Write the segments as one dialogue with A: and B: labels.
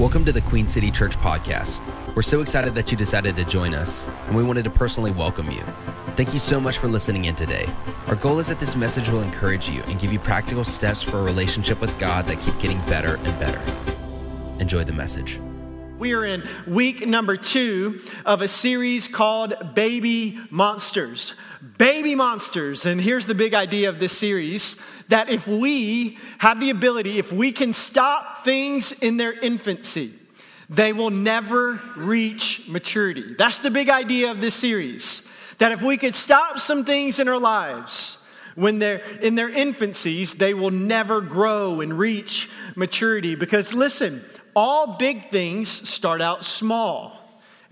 A: Welcome to the Queen City Church podcast. We're so excited that you decided to join us, and we wanted to personally welcome you. Thank you so much for listening in today. Our goal is that this message will encourage you and give you practical steps for a relationship with God that keep getting better and better. Enjoy the message.
B: We are in week number two of a series called Baby Monsters. Baby Monsters. And here's the big idea of this series that if we have the ability, if we can stop things in their infancy, they will never reach maturity. That's the big idea of this series. That if we could stop some things in our lives, when they're in their infancies, they will never grow and reach maturity. Because listen, all big things start out small.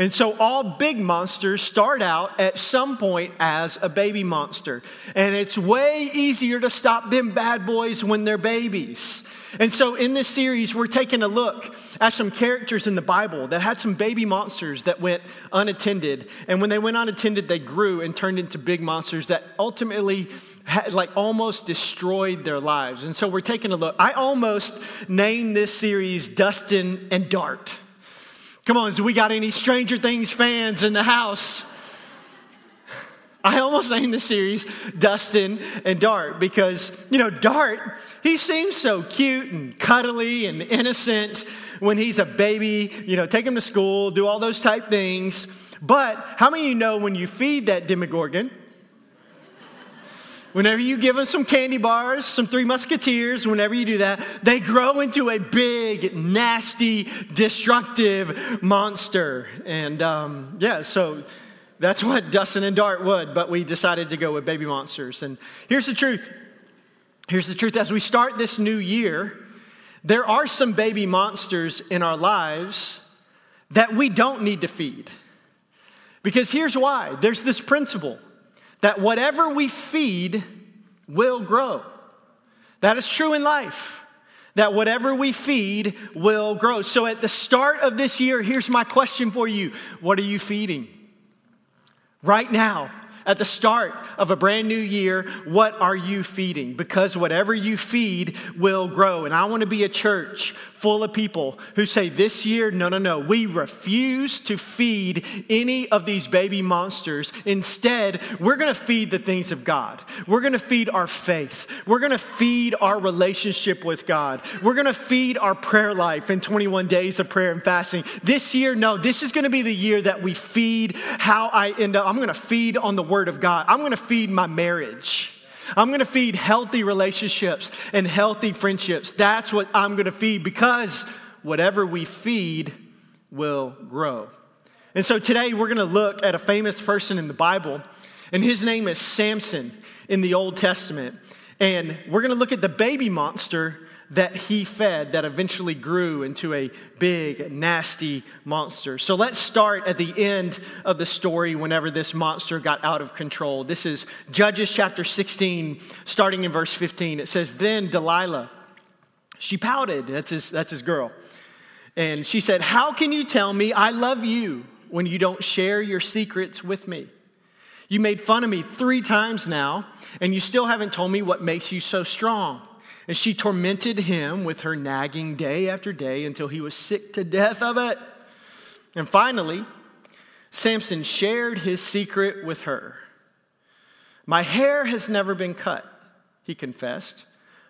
B: And so all big monsters start out at some point as a baby monster. And it's way easier to stop them bad boys when they're babies. And so in this series, we're taking a look at some characters in the Bible that had some baby monsters that went unattended. And when they went unattended, they grew and turned into big monsters that ultimately had, like almost destroyed their lives. And so we're taking a look. I almost named this series Dustin and Dart. Come on, do we got any Stranger Things fans in the house? I almost named the series Dustin and Dart because, you know, Dart, he seems so cute and cuddly and innocent when he's a baby, you know, take him to school, do all those type things. But how many of you know when you feed that Demogorgon, Whenever you give them some candy bars, some Three Musketeers, whenever you do that, they grow into a big, nasty, destructive monster. And um, yeah, so that's what Dustin and Dart would, but we decided to go with baby monsters. And here's the truth. Here's the truth. As we start this new year, there are some baby monsters in our lives that we don't need to feed. Because here's why there's this principle that whatever we feed will grow. That is true in life. That whatever we feed will grow. So at the start of this year, here's my question for you What are you feeding? Right now, at the start of a brand new year, what are you feeding? Because whatever you feed will grow. And I want to be a church full of people who say, This year, no, no, no, we refuse to feed any of these baby monsters. Instead, we're going to feed the things of God. We're going to feed our faith. We're going to feed our relationship with God. We're going to feed our prayer life in 21 days of prayer and fasting. This year, no, this is going to be the year that we feed how I end up. I'm going to feed on the Word of God. I'm going to feed my marriage. I'm going to feed healthy relationships and healthy friendships. That's what I'm going to feed because whatever we feed will grow. And so today we're going to look at a famous person in the Bible, and his name is Samson in the Old Testament. And we're going to look at the baby monster that he fed that eventually grew into a big, nasty monster. So let's start at the end of the story whenever this monster got out of control. This is Judges chapter 16, starting in verse 15. It says, Then Delilah, she pouted, that's his, that's his girl, and she said, How can you tell me I love you when you don't share your secrets with me? You made fun of me three times now, and you still haven't told me what makes you so strong. And she tormented him with her nagging day after day until he was sick to death of it. And finally, Samson shared his secret with her. My hair has never been cut, he confessed,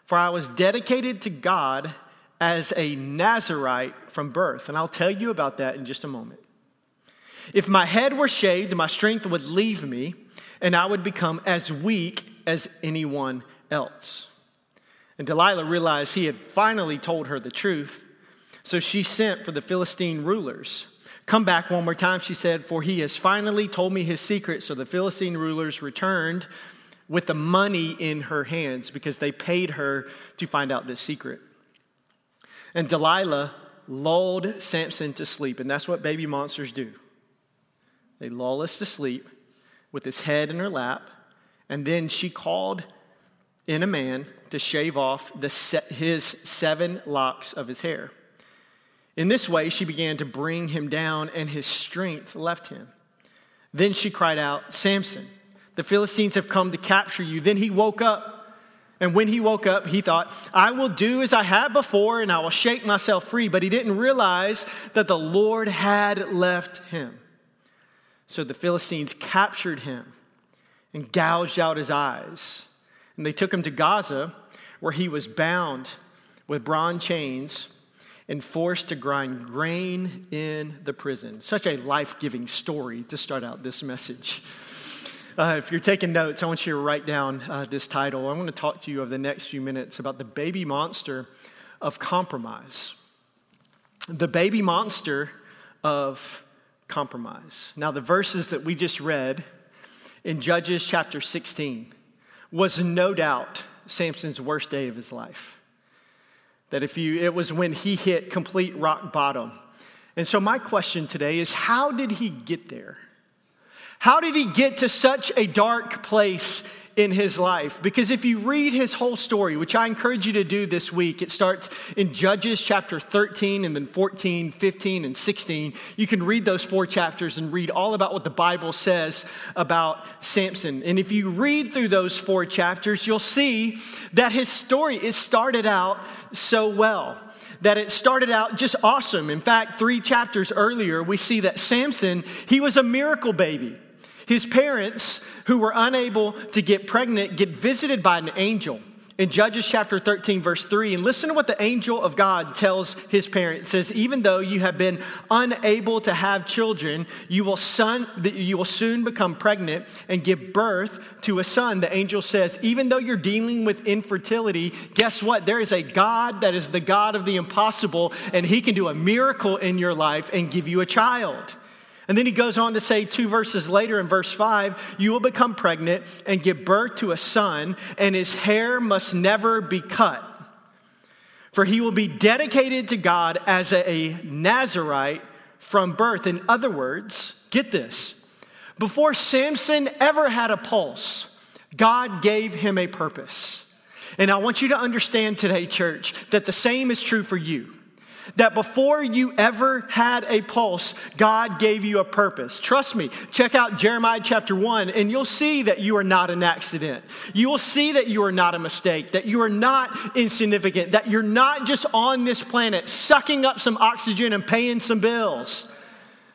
B: for I was dedicated to God as a Nazarite from birth. And I'll tell you about that in just a moment. If my head were shaved, my strength would leave me, and I would become as weak as anyone else. And Delilah realized he had finally told her the truth. So she sent for the Philistine rulers. Come back one more time, she said, for he has finally told me his secret. So the Philistine rulers returned with the money in her hands because they paid her to find out this secret. And Delilah lulled Samson to sleep. And that's what baby monsters do they lull us to sleep with his head in her lap. And then she called in a man to shave off the se- his seven locks of his hair. In this way, she began to bring him down, and his strength left him. Then she cried out, Samson, the Philistines have come to capture you. Then he woke up And when he woke up, he thought, I will do as I had before and I will shake myself free. But he didn't realize that the Lord had left him. So the Philistines captured him and gouged out his eyes. And they took him to Gaza, where he was bound with bronze chains and forced to grind grain in the prison. Such a life giving story to start out this message. Uh, if you're taking notes, I want you to write down uh, this title. I want to talk to you over the next few minutes about the baby monster of compromise. The baby monster of compromise. Now, the verses that we just read in Judges chapter 16 was no doubt Samson's worst day of his life. That if you, it was when he hit complete rock bottom. And so, my question today is how did he get there? How did he get to such a dark place in his life. Because if you read his whole story, which I encourage you to do this week, it starts in Judges chapter 13 and then 14, 15, and 16. You can read those four chapters and read all about what the Bible says about Samson. And if you read through those four chapters, you'll see that his story it started out so well that it started out just awesome. In fact, three chapters earlier, we see that Samson, he was a miracle baby. His parents, who were unable to get pregnant, get visited by an angel in Judges chapter 13, verse 3. And listen to what the angel of God tells his parents. It says, Even though you have been unable to have children, you will, son, you will soon become pregnant and give birth to a son. The angel says, Even though you're dealing with infertility, guess what? There is a God that is the God of the impossible, and he can do a miracle in your life and give you a child. And then he goes on to say, two verses later in verse five, you will become pregnant and give birth to a son, and his hair must never be cut. For he will be dedicated to God as a Nazarite from birth. In other words, get this before Samson ever had a pulse, God gave him a purpose. And I want you to understand today, church, that the same is true for you that before you ever had a pulse, God gave you a purpose. Trust me, check out Jeremiah chapter 1, and you'll see that you are not an accident. You will see that you are not a mistake, that you are not insignificant, that you're not just on this planet sucking up some oxygen and paying some bills,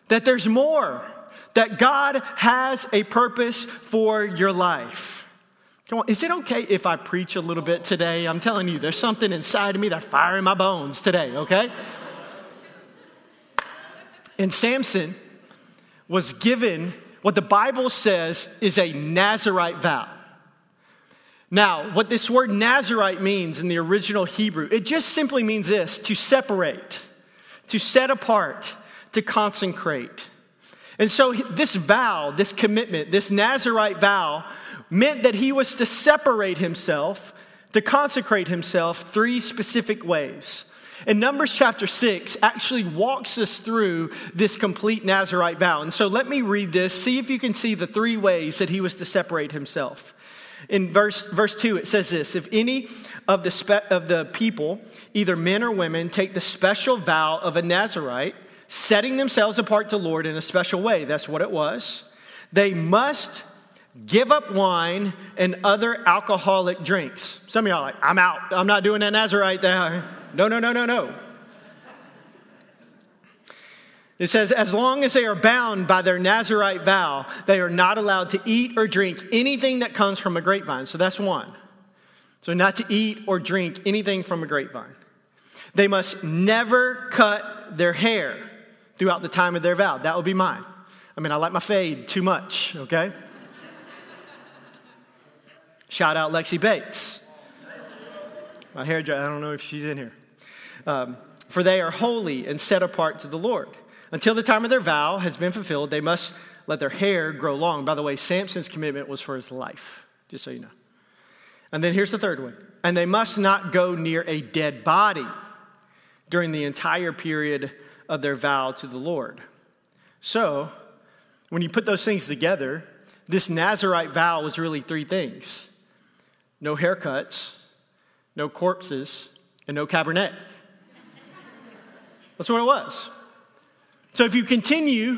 B: that there's more, that God has a purpose for your life. Come on, is it okay if I preach a little bit today? I'm telling you, there's something inside of me that's firing my bones today, okay? and Samson was given what the Bible says is a Nazarite vow. Now, what this word Nazarite means in the original Hebrew, it just simply means this to separate, to set apart, to consecrate. And so, this vow, this commitment, this Nazarite vow meant that he was to separate himself, to consecrate himself three specific ways. And Numbers chapter 6 actually walks us through this complete Nazarite vow. And so let me read this, see if you can see the three ways that he was to separate himself. In verse, verse 2, it says this If any of the, spe- of the people, either men or women, take the special vow of a Nazarite, setting themselves apart to Lord in a special way, that's what it was, they must give up wine and other alcoholic drinks. Some of y'all like, I'm out. I'm not doing that Nazarite there. No, no, no, no, no. It says, as long as they are bound by their Nazarite vow, they are not allowed to eat or drink anything that comes from a grapevine. So that's one. So, not to eat or drink anything from a grapevine. They must never cut their hair throughout the time of their vow. That would be mine. I mean, I like my fade too much, okay? Shout out Lexi Bates. My hairdresser, I don't know if she's in here. Um, for they are holy and set apart to the Lord. Until the time of their vow has been fulfilled, they must let their hair grow long. By the way, Samson's commitment was for his life, just so you know. And then here's the third one. And they must not go near a dead body during the entire period of their vow to the Lord. So, when you put those things together, this Nazarite vow was really three things no haircuts, no corpses, and no Cabernet. That's what it was. So if you continue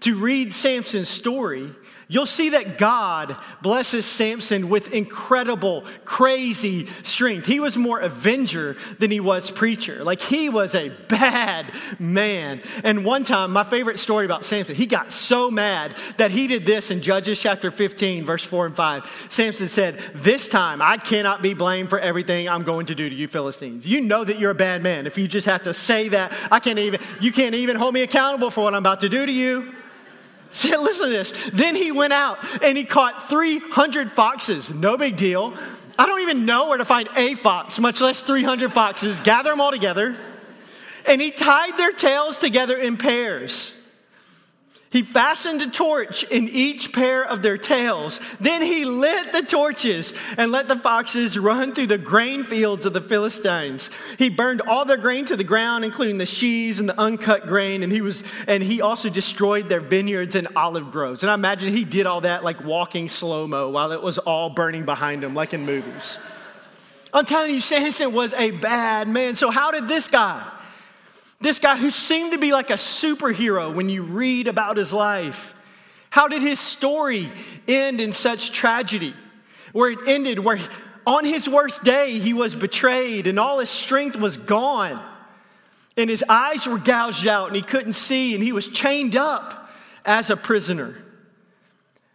B: to read Samson's story, you'll see that God blesses Samson with incredible, crazy strength. He was more avenger than he was preacher. Like he was a bad man. And one time, my favorite story about Samson, he got so mad that he did this in Judges chapter 15, verse 4 and 5. Samson said, This time I cannot be blamed for everything I'm going to do to you Philistines. You know that you're a bad man if you just have to say that. I can't even, you can't even hold me accountable for what I'm about to do to you. Listen to this. Then he went out and he caught 300 foxes. No big deal. I don't even know where to find a fox, much less 300 foxes. Gather them all together. And he tied their tails together in pairs. He fastened a torch in each pair of their tails. Then he lit the torches and let the foxes run through the grain fields of the Philistines. He burned all their grain to the ground, including the sheaves and the uncut grain, and he was and he also destroyed their vineyards and olive groves. And I imagine he did all that like walking slow-mo while it was all burning behind him, like in movies. I'm telling you, Samson was a bad man. So how did this guy? This guy who seemed to be like a superhero when you read about his life. How did his story end in such tragedy? Where it ended, where on his worst day he was betrayed and all his strength was gone. And his eyes were gouged out and he couldn't see and he was chained up as a prisoner.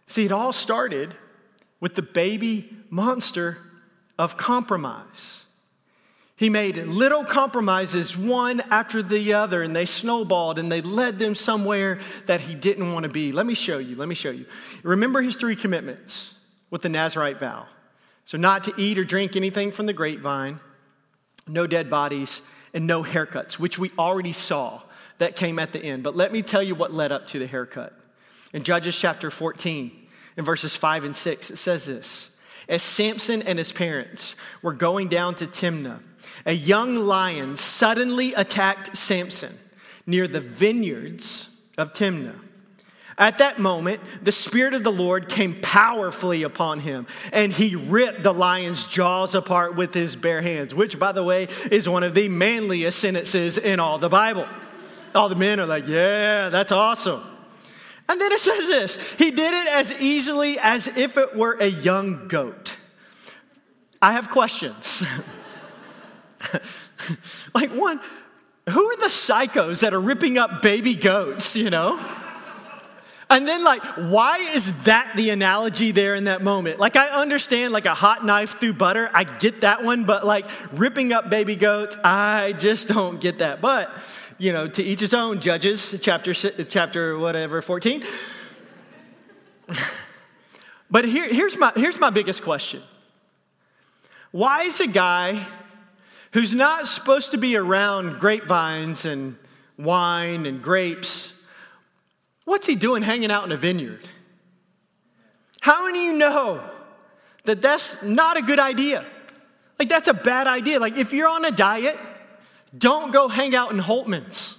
B: See, it all started with the baby monster of compromise. He made little compromises, one after the other, and they snowballed and they led them somewhere that he didn't want to be. Let me show you. Let me show you. Remember his three commitments with the Nazarite vow. So, not to eat or drink anything from the grapevine, no dead bodies, and no haircuts, which we already saw that came at the end. But let me tell you what led up to the haircut. In Judges chapter 14, in verses 5 and 6, it says this As Samson and his parents were going down to Timnah, a young lion suddenly attacked Samson near the vineyards of Timnah. At that moment, the Spirit of the Lord came powerfully upon him, and he ripped the lion's jaws apart with his bare hands, which, by the way, is one of the manliest sentences in all the Bible. All the men are like, Yeah, that's awesome. And then it says this He did it as easily as if it were a young goat. I have questions. like, one, who are the psychos that are ripping up baby goats, you know? And then, like, why is that the analogy there in that moment? Like, I understand, like, a hot knife through butter. I get that one, but, like, ripping up baby goats, I just don't get that. But, you know, to each his own, Judges, chapter, chapter whatever, 14. but here, here's, my, here's my biggest question Why is a guy who's not supposed to be around grapevines and wine and grapes, what's he doing hanging out in a vineyard? How many you know that that's not a good idea? Like, that's a bad idea. Like, if you're on a diet, don't go hang out in Holtman's.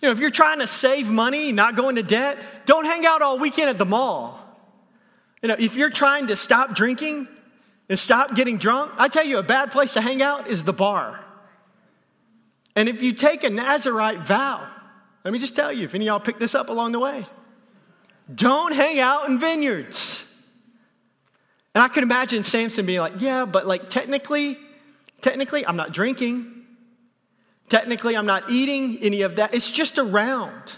B: You know, if you're trying to save money, not go into debt, don't hang out all weekend at the mall. You know, if you're trying to stop drinking, and stop getting drunk, I tell you, a bad place to hang out is the bar. And if you take a Nazarite vow, let me just tell you, if any of y'all pick this up along the way, don't hang out in vineyards. And I could imagine Samson being like, yeah, but like technically, technically, I'm not drinking. Technically, I'm not eating any of that. It's just around.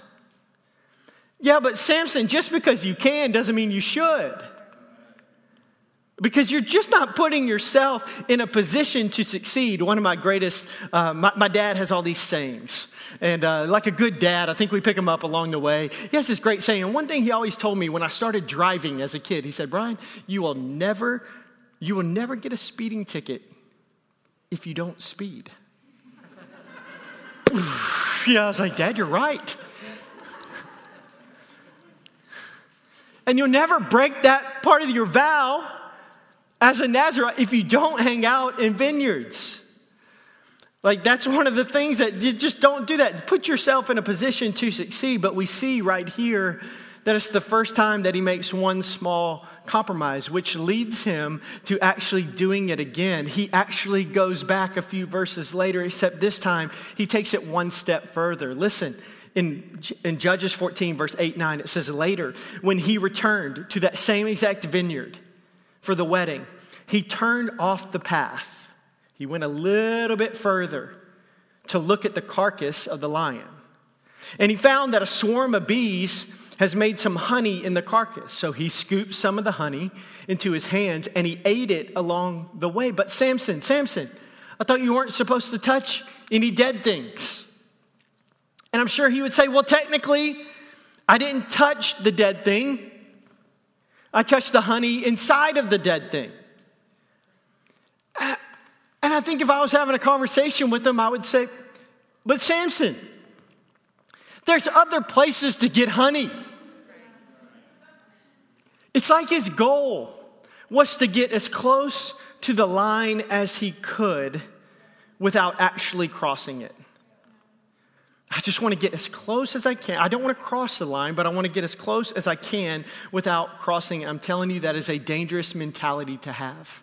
B: Yeah, but Samson, just because you can doesn't mean you should because you're just not putting yourself in a position to succeed. One of my greatest, uh, my, my, dad has all these sayings. And uh, like a good dad, I think we pick them up along the way. He has this great saying. And one thing he always told me when I started driving as a kid, he said, Brian, you will never, you will never get a speeding ticket if you don't speed. yeah, I was like, Dad, you're right. and you'll never break that part of your vow as a Nazarite if you don't hang out in vineyards. Like, that's one of the things that you just don't do that. Put yourself in a position to succeed. But we see right here that it's the first time that he makes one small compromise, which leads him to actually doing it again. He actually goes back a few verses later, except this time he takes it one step further. Listen, in, in Judges 14, verse 8, 9, it says, Later, when he returned to that same exact vineyard for the wedding, he turned off the path. He went a little bit further to look at the carcass of the lion. And he found that a swarm of bees has made some honey in the carcass. So he scooped some of the honey into his hands and he ate it along the way. But Samson, Samson, I thought you weren't supposed to touch any dead things. And I'm sure he would say, Well, technically, I didn't touch the dead thing. I touched the honey inside of the dead thing. And I think if I was having a conversation with him, I would say, But Samson, there's other places to get honey. It's like his goal was to get as close to the line as he could without actually crossing it. I just want to get as close as I can. I don't want to cross the line, but I want to get as close as I can without crossing. I'm telling you that is a dangerous mentality to have.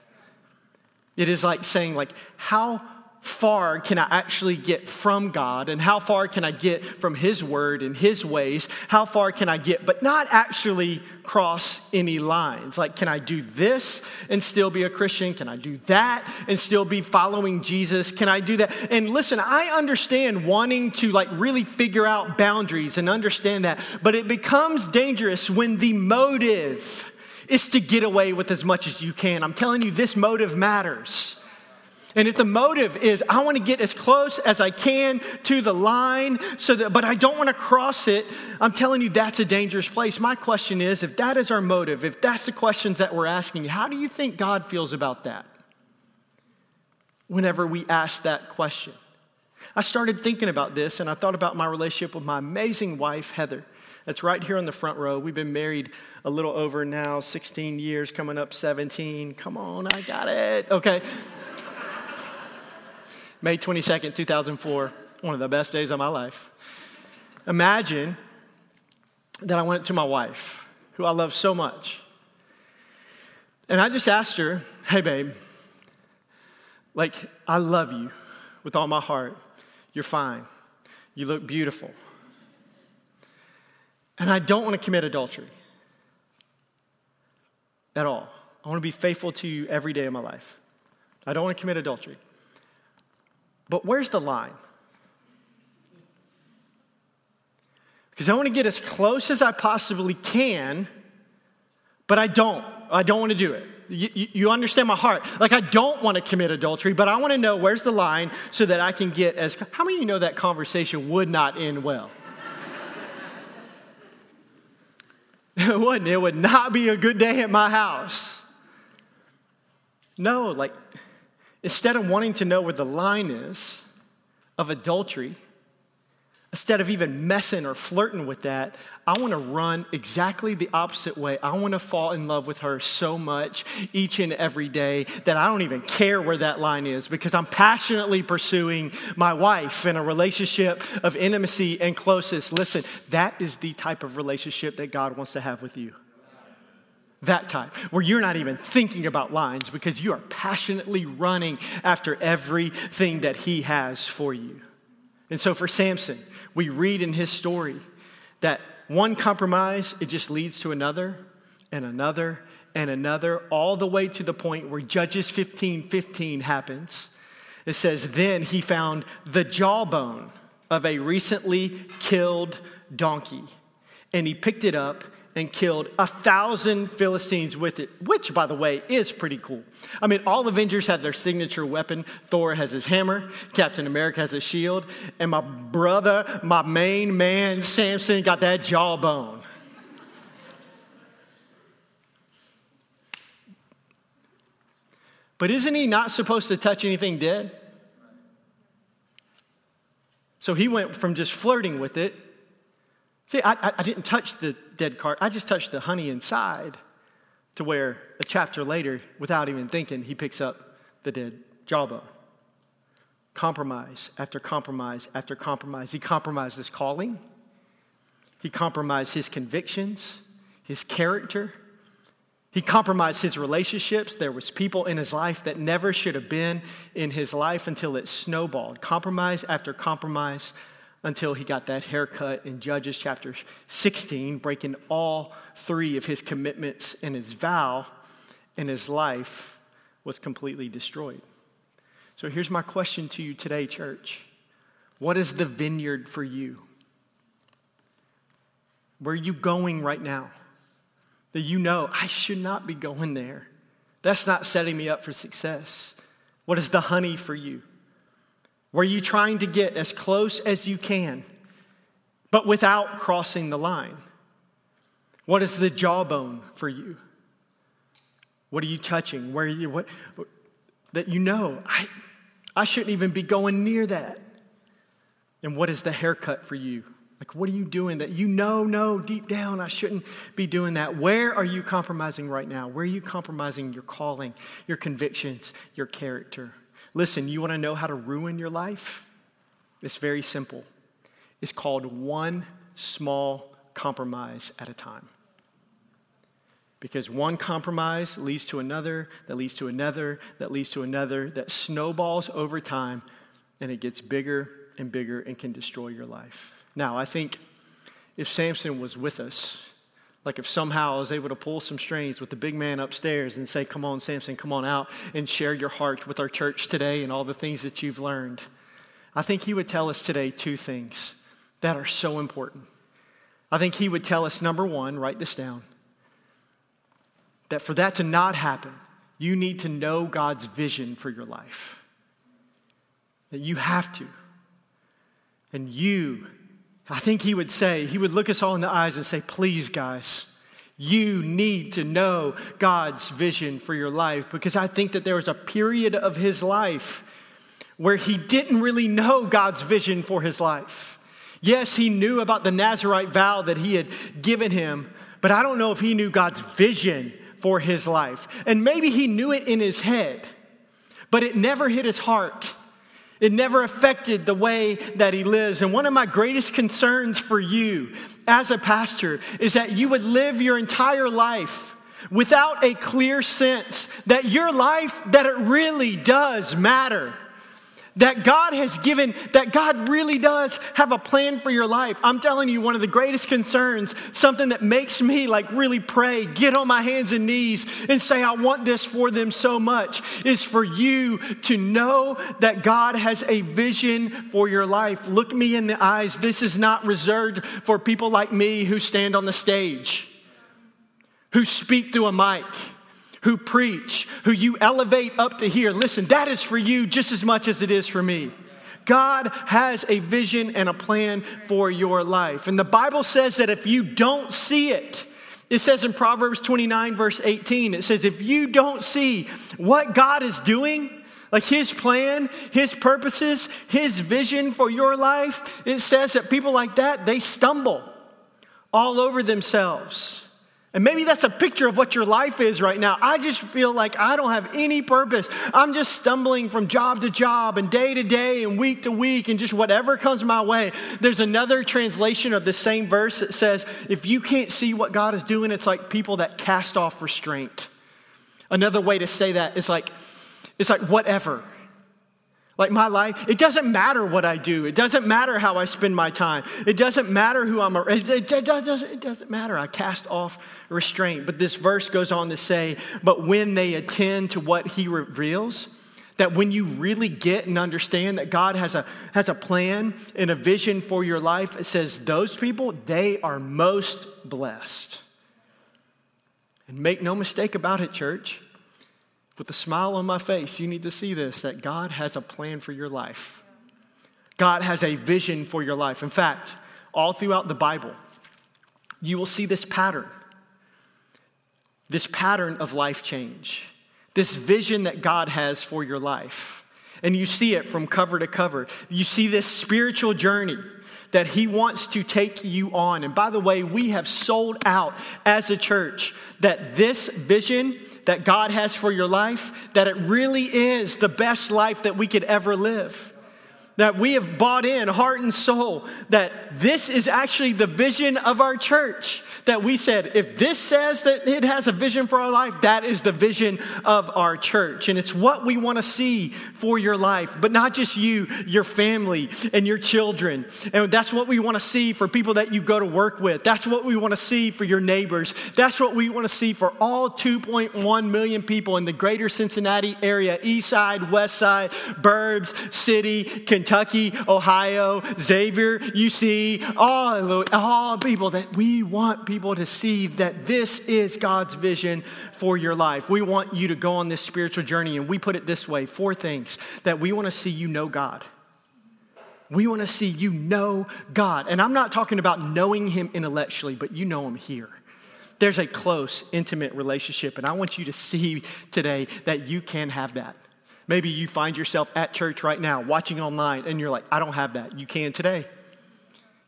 B: It is like saying like how far can I actually get from God and how far can I get from His word and His ways? How far can I get, but not actually cross any lines? Like, can I do this and still be a Christian? Can I do that and still be following Jesus? Can I do that? And listen, I understand wanting to like really figure out boundaries and understand that, but it becomes dangerous when the motive is to get away with as much as you can. I'm telling you, this motive matters. And if the motive is, I want to get as close as I can to the line, so that, but I don't want to cross it, I'm telling you that's a dangerous place. My question is if that is our motive, if that's the questions that we're asking, how do you think God feels about that? Whenever we ask that question. I started thinking about this and I thought about my relationship with my amazing wife, Heather. That's right here on the front row. We've been married a little over now, 16 years, coming up 17. Come on, I got it. Okay. May 22nd, 2004, one of the best days of my life. Imagine that I went to my wife, who I love so much, and I just asked her, Hey, babe, like, I love you with all my heart. You're fine. You look beautiful. And I don't want to commit adultery at all. I want to be faithful to you every day of my life. I don't want to commit adultery. But where's the line? Because I want to get as close as I possibly can, but I don't. I don't want to do it. You, you, understand my heart. Like, I don't want to commit adultery, but I want to know where's the line so that I can get as. How many of you know that conversation would not end well? it wouldn't. It would not be a good day at my house. No, like, Instead of wanting to know where the line is of adultery, instead of even messing or flirting with that, I want to run exactly the opposite way. I want to fall in love with her so much each and every day that I don't even care where that line is because I'm passionately pursuing my wife in a relationship of intimacy and closeness. Listen, that is the type of relationship that God wants to have with you that type, where you're not even thinking about lines because you are passionately running after everything that he has for you. And so for Samson, we read in his story that one compromise, it just leads to another and another and another, all the way to the point where Judges 15 15 happens. It says, Then he found the jawbone of a recently killed donkey, and he picked it up and killed a thousand Philistines with it, which, by the way, is pretty cool. I mean, all Avengers have their signature weapon. Thor has his hammer, Captain America has his shield, and my brother, my main man, Samson, got that jawbone. But isn't he not supposed to touch anything dead? So he went from just flirting with it See, I, I didn't touch the dead cart, I just touched the honey inside to where a chapter later, without even thinking, he picks up the dead jawbone. Compromise after compromise after compromise. He compromised his calling, he compromised his convictions, his character. He compromised his relationships. There was people in his life that never should have been in his life until it snowballed. Compromise after compromise until he got that haircut in Judges chapter 16, breaking all three of his commitments and his vow, and his life was completely destroyed. So here's my question to you today, church What is the vineyard for you? Where are you going right now? That you know, I should not be going there. That's not setting me up for success. What is the honey for you? Where you trying to get as close as you can, but without crossing the line? What is the jawbone for you? What are you touching? Where you, what, that you know, I, I shouldn't even be going near that. And what is the haircut for you? Like, what are you doing that you know, no, deep down, I shouldn't be doing that? Where are you compromising right now? Where are you compromising your calling, your convictions, your character? Listen, you want to know how to ruin your life? It's very simple. It's called one small compromise at a time. Because one compromise leads to another, that leads to another, that leads to another, that snowballs over time, and it gets bigger and bigger and can destroy your life. Now, I think if Samson was with us, like if somehow I was able to pull some strings with the big man upstairs and say, Come on, Samson, come on out and share your heart with our church today and all the things that you've learned, I think he would tell us today two things that are so important. I think he would tell us number one, write this down, that for that to not happen, you need to know God's vision for your life. That you have to. And you I think he would say, he would look us all in the eyes and say, please, guys, you need to know God's vision for your life because I think that there was a period of his life where he didn't really know God's vision for his life. Yes, he knew about the Nazarite vow that he had given him, but I don't know if he knew God's vision for his life. And maybe he knew it in his head, but it never hit his heart. It never affected the way that he lives. And one of my greatest concerns for you as a pastor is that you would live your entire life without a clear sense that your life, that it really does matter that God has given, that God really does have a plan for your life. I'm telling you, one of the greatest concerns, something that makes me like really pray, get on my hands and knees and say, I want this for them so much, is for you to know that God has a vision for your life. Look me in the eyes. This is not reserved for people like me who stand on the stage, who speak through a mic who preach, who you elevate up to here. Listen, that is for you just as much as it is for me. God has a vision and a plan for your life. And the Bible says that if you don't see it, it says in Proverbs 29, verse 18, it says, if you don't see what God is doing, like his plan, his purposes, his vision for your life, it says that people like that, they stumble all over themselves. And maybe that's a picture of what your life is right now. I just feel like I don't have any purpose. I'm just stumbling from job to job and day to day and week to week and just whatever comes my way. There's another translation of the same verse that says, if you can't see what God is doing, it's like people that cast off restraint. Another way to say that is like, it's like whatever. Like my life, it doesn't matter what I do. It doesn't matter how I spend my time. It doesn't matter who I'm. It, it, it, doesn't, it doesn't matter. I cast off restraint. But this verse goes on to say, but when they attend to what he reveals, that when you really get and understand that God has a, has a plan and a vision for your life, it says those people, they are most blessed. And make no mistake about it, church with a smile on my face, you need to see this that God has a plan for your life. God has a vision for your life. In fact, all throughout the Bible, you will see this pattern this pattern of life change, this vision that God has for your life. And you see it from cover to cover. You see this spiritual journey that He wants to take you on. And by the way, we have sold out as a church that this vision that God has for your life, that it really is the best life that we could ever live. That we have bought in heart and soul that this is actually the vision of our church. That we said, if this says that it has a vision for our life, that is the vision of our church. And it's what we want to see for your life, but not just you, your family and your children. And that's what we want to see for people that you go to work with. That's what we want to see for your neighbors. That's what we want to see for all 2.1 million people in the greater Cincinnati area, east side, west side, burbs, city, Kentucky Kentucky, Ohio, Xavier, UC, all, all people that we want people to see that this is God's vision for your life. We want you to go on this spiritual journey, and we put it this way four things that we want to see you know God. We want to see you know God. And I'm not talking about knowing Him intellectually, but you know Him here. There's a close, intimate relationship, and I want you to see today that you can have that. Maybe you find yourself at church right now, watching online, and you're like, I don't have that. You can today.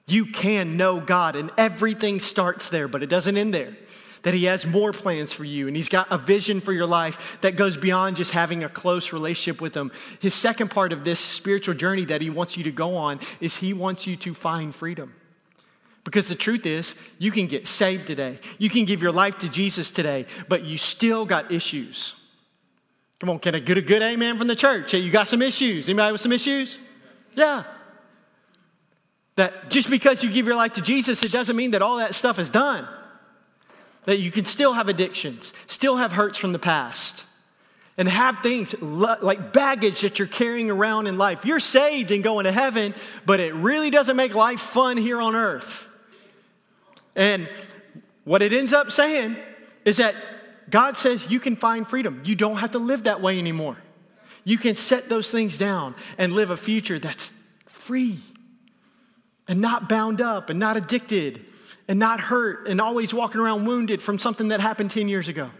B: You can know God, and everything starts there, but it doesn't end there. That He has more plans for you, and He's got a vision for your life that goes beyond just having a close relationship with Him. His second part of this spiritual journey that He wants you to go on is He wants you to find freedom. Because the truth is, you can get saved today, you can give your life to Jesus today, but you still got issues. Come on, can I get a good amen from the church? Hey, you got some issues? Anybody with some issues? Yeah. That just because you give your life to Jesus, it doesn't mean that all that stuff is done. That you can still have addictions, still have hurts from the past, and have things like baggage that you're carrying around in life. You're saved and going to heaven, but it really doesn't make life fun here on earth. And what it ends up saying is that God says you can find freedom. You don't have to live that way anymore. You can set those things down and live a future that's free and not bound up and not addicted and not hurt and always walking around wounded from something that happened 10 years ago.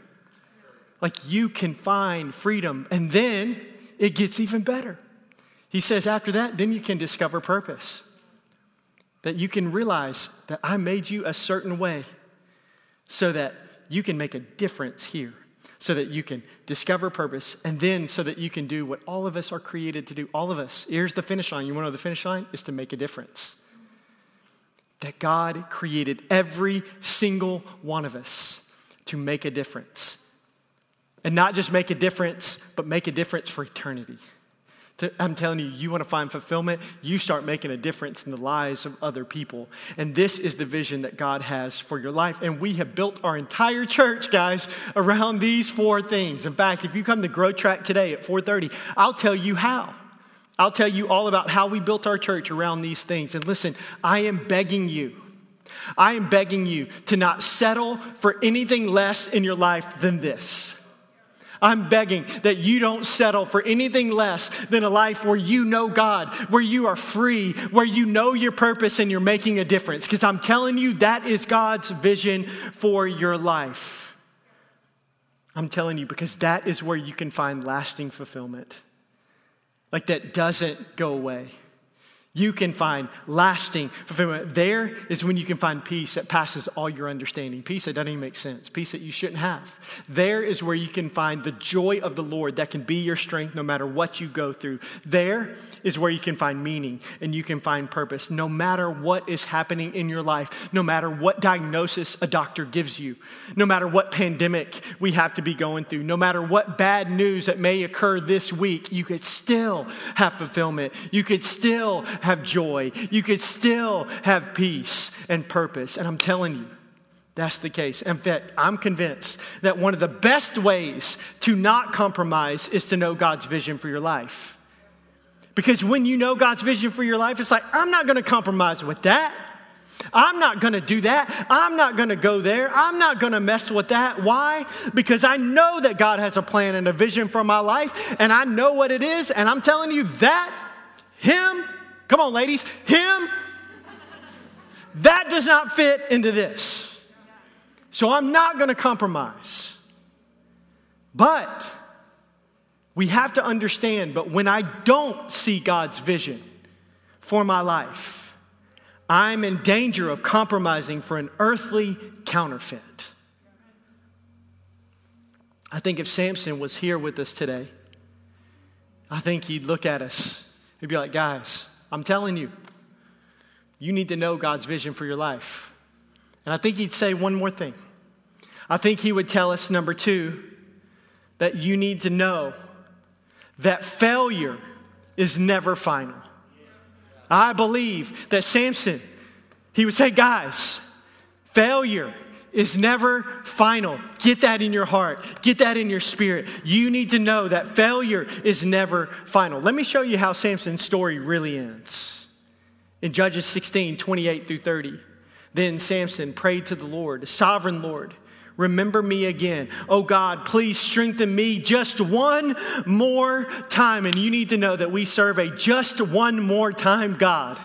B: Like you can find freedom and then it gets even better. He says after that, then you can discover purpose. That you can realize that I made you a certain way so that you can make a difference here so that you can discover purpose and then so that you can do what all of us are created to do. All of us. Here's the finish line. You want to know the finish line? Is to make a difference. That God created every single one of us to make a difference. And not just make a difference, but make a difference for eternity. I'm telling you, you want to find fulfillment, you start making a difference in the lives of other people. And this is the vision that God has for your life. And we have built our entire church, guys, around these four things. In fact, if you come to Grow Track today at 4:30, I'll tell you how. I'll tell you all about how we built our church around these things. And listen, I am begging you. I am begging you to not settle for anything less in your life than this. I'm begging that you don't settle for anything less than a life where you know God, where you are free, where you know your purpose and you're making a difference. Because I'm telling you, that is God's vision for your life. I'm telling you, because that is where you can find lasting fulfillment. Like that doesn't go away. You can find lasting fulfillment. There is when you can find peace that passes all your understanding. Peace that doesn't even make sense. Peace that you shouldn't have. There is where you can find the joy of the Lord that can be your strength no matter what you go through. There is where you can find meaning and you can find purpose no matter what is happening in your life, no matter what diagnosis a doctor gives you, no matter what pandemic we have to be going through, no matter what bad news that may occur this week, you could still have fulfillment. You could still have joy. You could still have peace and purpose. And I'm telling you, that's the case. In fact, I'm convinced that one of the best ways to not compromise is to know God's vision for your life. Because when you know God's vision for your life, it's like, I'm not going to compromise with that. I'm not going to do that. I'm not going to go there. I'm not going to mess with that. Why? Because I know that God has a plan and a vision for my life, and I know what it is. And I'm telling you that Him Come on, ladies. Him, that does not fit into this. So I'm not going to compromise. But we have to understand, but when I don't see God's vision for my life, I'm in danger of compromising for an earthly counterfeit. I think if Samson was here with us today, I think he'd look at us He'd be like, guys, I'm telling you, you need to know God's vision for your life. And I think he'd say one more thing. I think he would tell us, number two, that you need to know that failure is never final. I believe that Samson, he would say, guys, failure is never final. Get that in your heart. Get that in your spirit. You need to know that failure is never final. Let me show you how Samson's story really ends. In Judges 16, 28 through 30, then Samson prayed to the Lord, Sovereign Lord, remember me again. Oh God, please strengthen me just one more time. And you need to know that we serve a just one more time God.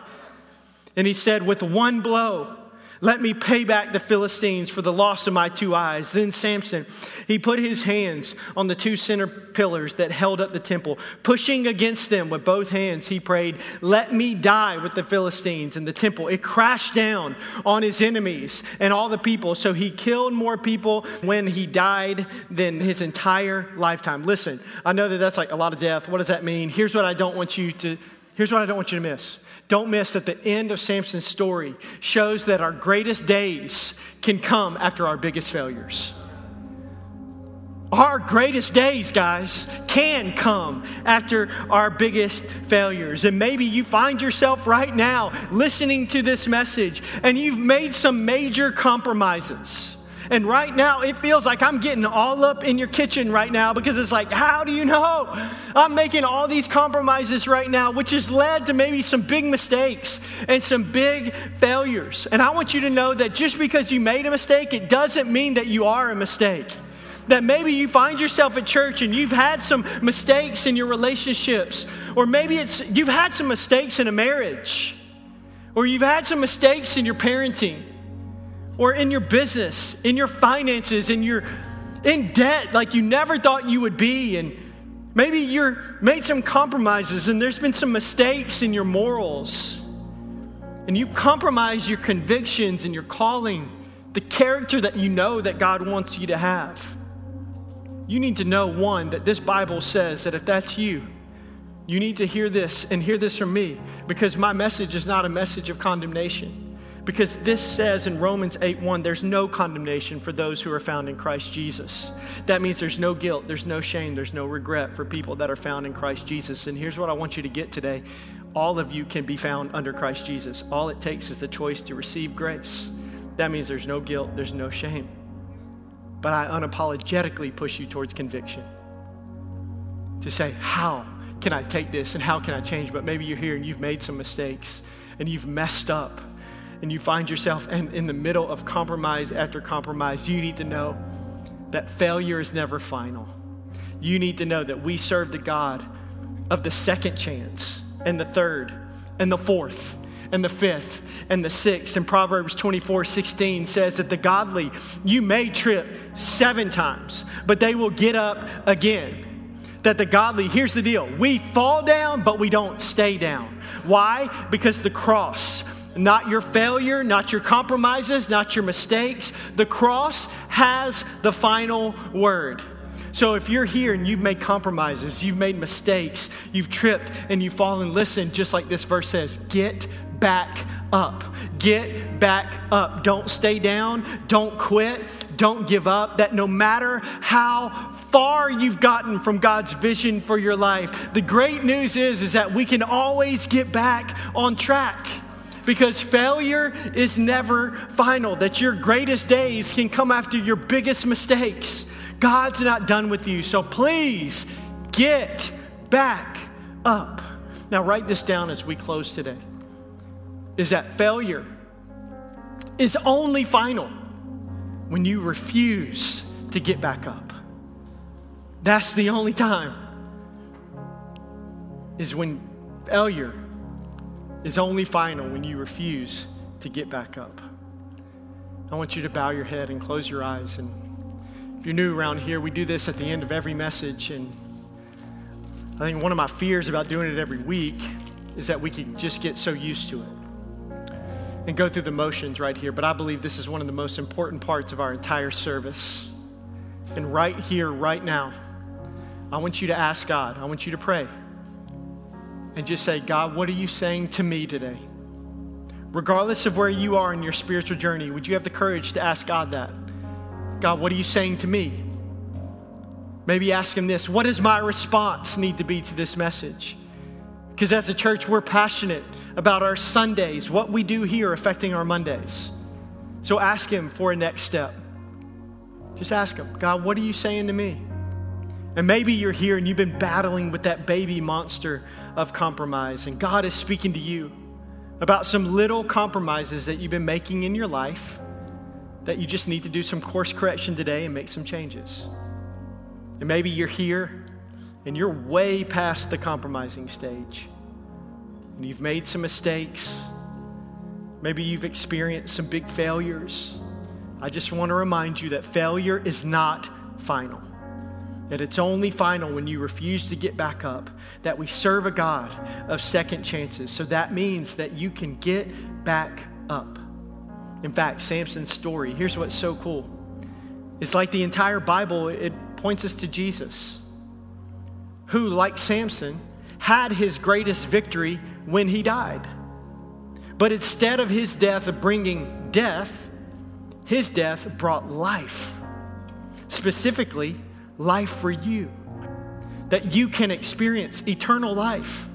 B: And he said, with one blow, let me pay back the Philistines for the loss of my two eyes. Then Samson, he put his hands on the two center pillars that held up the temple. Pushing against them with both hands, he prayed, Let me die with the Philistines in the temple. It crashed down on his enemies and all the people. So he killed more people when he died than his entire lifetime. Listen, I know that that's like a lot of death. What does that mean? Here's what I don't want you to, here's what I don't want you to miss. Don't miss that the end of Samson's story shows that our greatest days can come after our biggest failures. Our greatest days, guys, can come after our biggest failures. And maybe you find yourself right now listening to this message and you've made some major compromises. And right now, it feels like I'm getting all up in your kitchen right now because it's like, how do you know? I'm making all these compromises right now, which has led to maybe some big mistakes and some big failures. And I want you to know that just because you made a mistake, it doesn't mean that you are a mistake. That maybe you find yourself at church and you've had some mistakes in your relationships, or maybe it's you've had some mistakes in a marriage, or you've had some mistakes in your parenting or in your business, in your finances, in your in debt like you never thought you would be and maybe you're made some compromises and there's been some mistakes in your morals. And you compromise your convictions and your calling, the character that you know that God wants you to have. You need to know one that this Bible says that if that's you, you need to hear this and hear this from me because my message is not a message of condemnation. Because this says in Romans 8 1, there's no condemnation for those who are found in Christ Jesus. That means there's no guilt, there's no shame, there's no regret for people that are found in Christ Jesus. And here's what I want you to get today all of you can be found under Christ Jesus. All it takes is the choice to receive grace. That means there's no guilt, there's no shame. But I unapologetically push you towards conviction to say, How can I take this and how can I change? But maybe you're here and you've made some mistakes and you've messed up and you find yourself in, in the middle of compromise after compromise, you need to know that failure is never final. You need to know that we serve the God of the second chance and the third and the fourth and the fifth and the sixth. And Proverbs 24 16 says that the godly, you may trip seven times, but they will get up again. That the godly, here's the deal we fall down, but we don't stay down. Why? Because the cross not your failure, not your compromises, not your mistakes. The cross has the final word. So if you're here and you've made compromises, you've made mistakes, you've tripped and you've fallen, listen, just like this verse says, get back up. Get back up. Don't stay down. Don't quit. Don't give up. That no matter how far you've gotten from God's vision for your life, the great news is, is that we can always get back on track because failure is never final, that your greatest days can come after your biggest mistakes. God's not done with you, so please get back up. Now, write this down as we close today is that failure is only final when you refuse to get back up. That's the only time, is when failure is only final when you refuse to get back up. I want you to bow your head and close your eyes. And if you're new around here, we do this at the end of every message. And I think one of my fears about doing it every week is that we can just get so used to it and go through the motions right here. But I believe this is one of the most important parts of our entire service. And right here, right now, I want you to ask God, I want you to pray. And just say, God, what are you saying to me today? Regardless of where you are in your spiritual journey, would you have the courage to ask God that? God, what are you saying to me? Maybe ask Him this What does my response need to be to this message? Because as a church, we're passionate about our Sundays, what we do here affecting our Mondays. So ask Him for a next step. Just ask Him, God, what are you saying to me? And maybe you're here and you've been battling with that baby monster of compromise, and God is speaking to you about some little compromises that you've been making in your life that you just need to do some course correction today and make some changes. And maybe you're here and you're way past the compromising stage, and you've made some mistakes. Maybe you've experienced some big failures. I just want to remind you that failure is not final that it's only final when you refuse to get back up, that we serve a God of second chances. So that means that you can get back up. In fact, Samson's story, here's what's so cool. It's like the entire Bible, it points us to Jesus, who, like Samson, had his greatest victory when he died. But instead of his death bringing death, his death brought life. Specifically, life for you, that you can experience eternal life,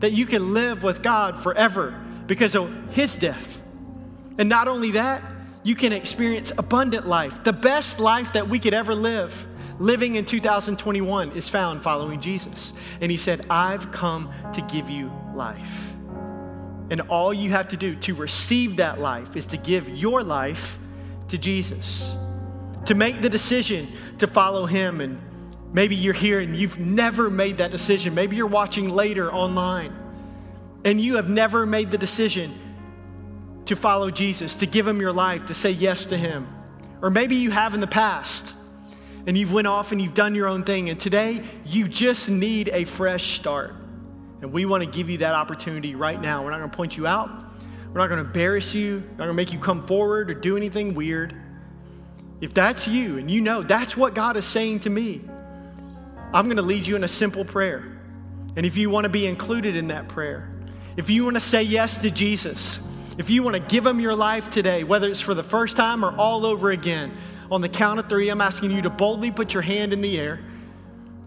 B: that you can live with God forever because of His death. And not only that, you can experience abundant life. The best life that we could ever live, living in 2021, is found following Jesus. And He said, I've come to give you life. And all you have to do to receive that life is to give your life to Jesus to make the decision to follow Him. And maybe you're here and you've never made that decision. Maybe you're watching later online and you have never made the decision to follow Jesus, to give Him your life, to say yes to Him. Or maybe you have in the past and you've went off and you've done your own thing and today you just need a fresh start. And we want to give you that opportunity right now. We're not going to point you out. We're not going to embarrass you. We're not going to make you come forward or do anything weird. If that's you and you know that's what God is saying to me, I'm going to lead you in a simple prayer. And if you want to be included in that prayer, if you want to say yes to Jesus, if you want to give him your life today, whether it's for the first time or all over again, on the count of three, I'm asking you to boldly put your hand in the air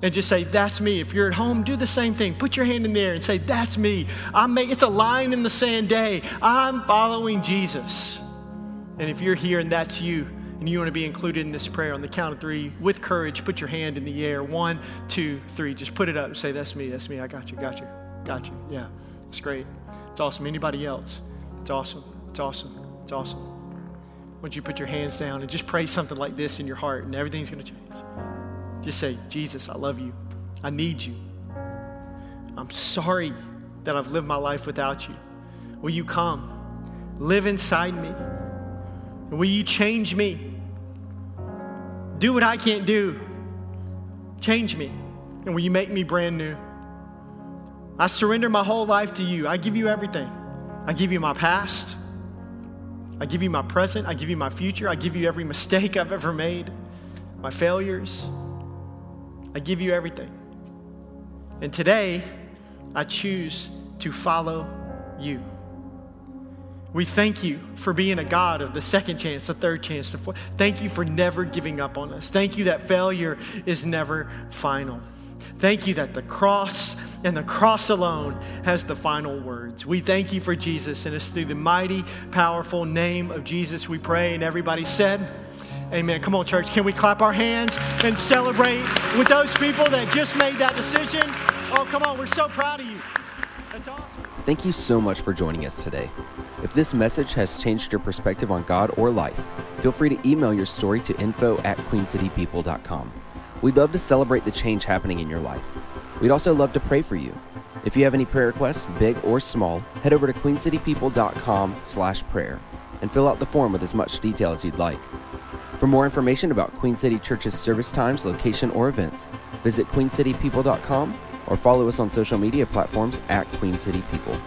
B: and just say, That's me. If you're at home, do the same thing. Put your hand in the air and say, That's me. I'm it's a line in the sand day. I'm following Jesus. And if you're here and that's you, and you want to be included in this prayer on the count of three with courage, put your hand in the air. One, two, three. Just put it up and say, That's me, that's me. I got you, got you, got you. Yeah, it's great. It's awesome. Anybody else? It's awesome. It's awesome. It's awesome. Don't you put your hands down and just pray something like this in your heart, and everything's going to change. Just say, Jesus, I love you. I need you. I'm sorry that I've lived my life without you. Will you come? Live inside me. Will you change me? Do what I can't do. Change me. And will you make me brand new? I surrender my whole life to you. I give you everything. I give you my past. I give you my present. I give you my future. I give you every mistake I've ever made, my failures. I give you everything. And today, I choose to follow you. We thank you for being a God of the second chance, the third chance, the fourth. Thank you for never giving up on us. Thank you that failure is never final. Thank you that the cross and the cross alone has the final words. We thank you for Jesus, and it's through the mighty, powerful name of Jesus we pray. And everybody said, Amen. Come on, church. Can we clap our hands and celebrate with those people that just made that decision? Oh, come on. We're so proud of you. That's awesome.
A: Thank you so much for joining us today. If this message has changed your perspective on God or life, feel free to email your story to info at queencitypeople.com. We'd love to celebrate the change happening in your life. We'd also love to pray for you. If you have any prayer requests, big or small, head over to queencitypeople.com slash prayer and fill out the form with as much detail as you'd like. For more information about Queen City Church's service times, location, or events, visit queencitypeople.com or follow us on social media platforms at Queen City People.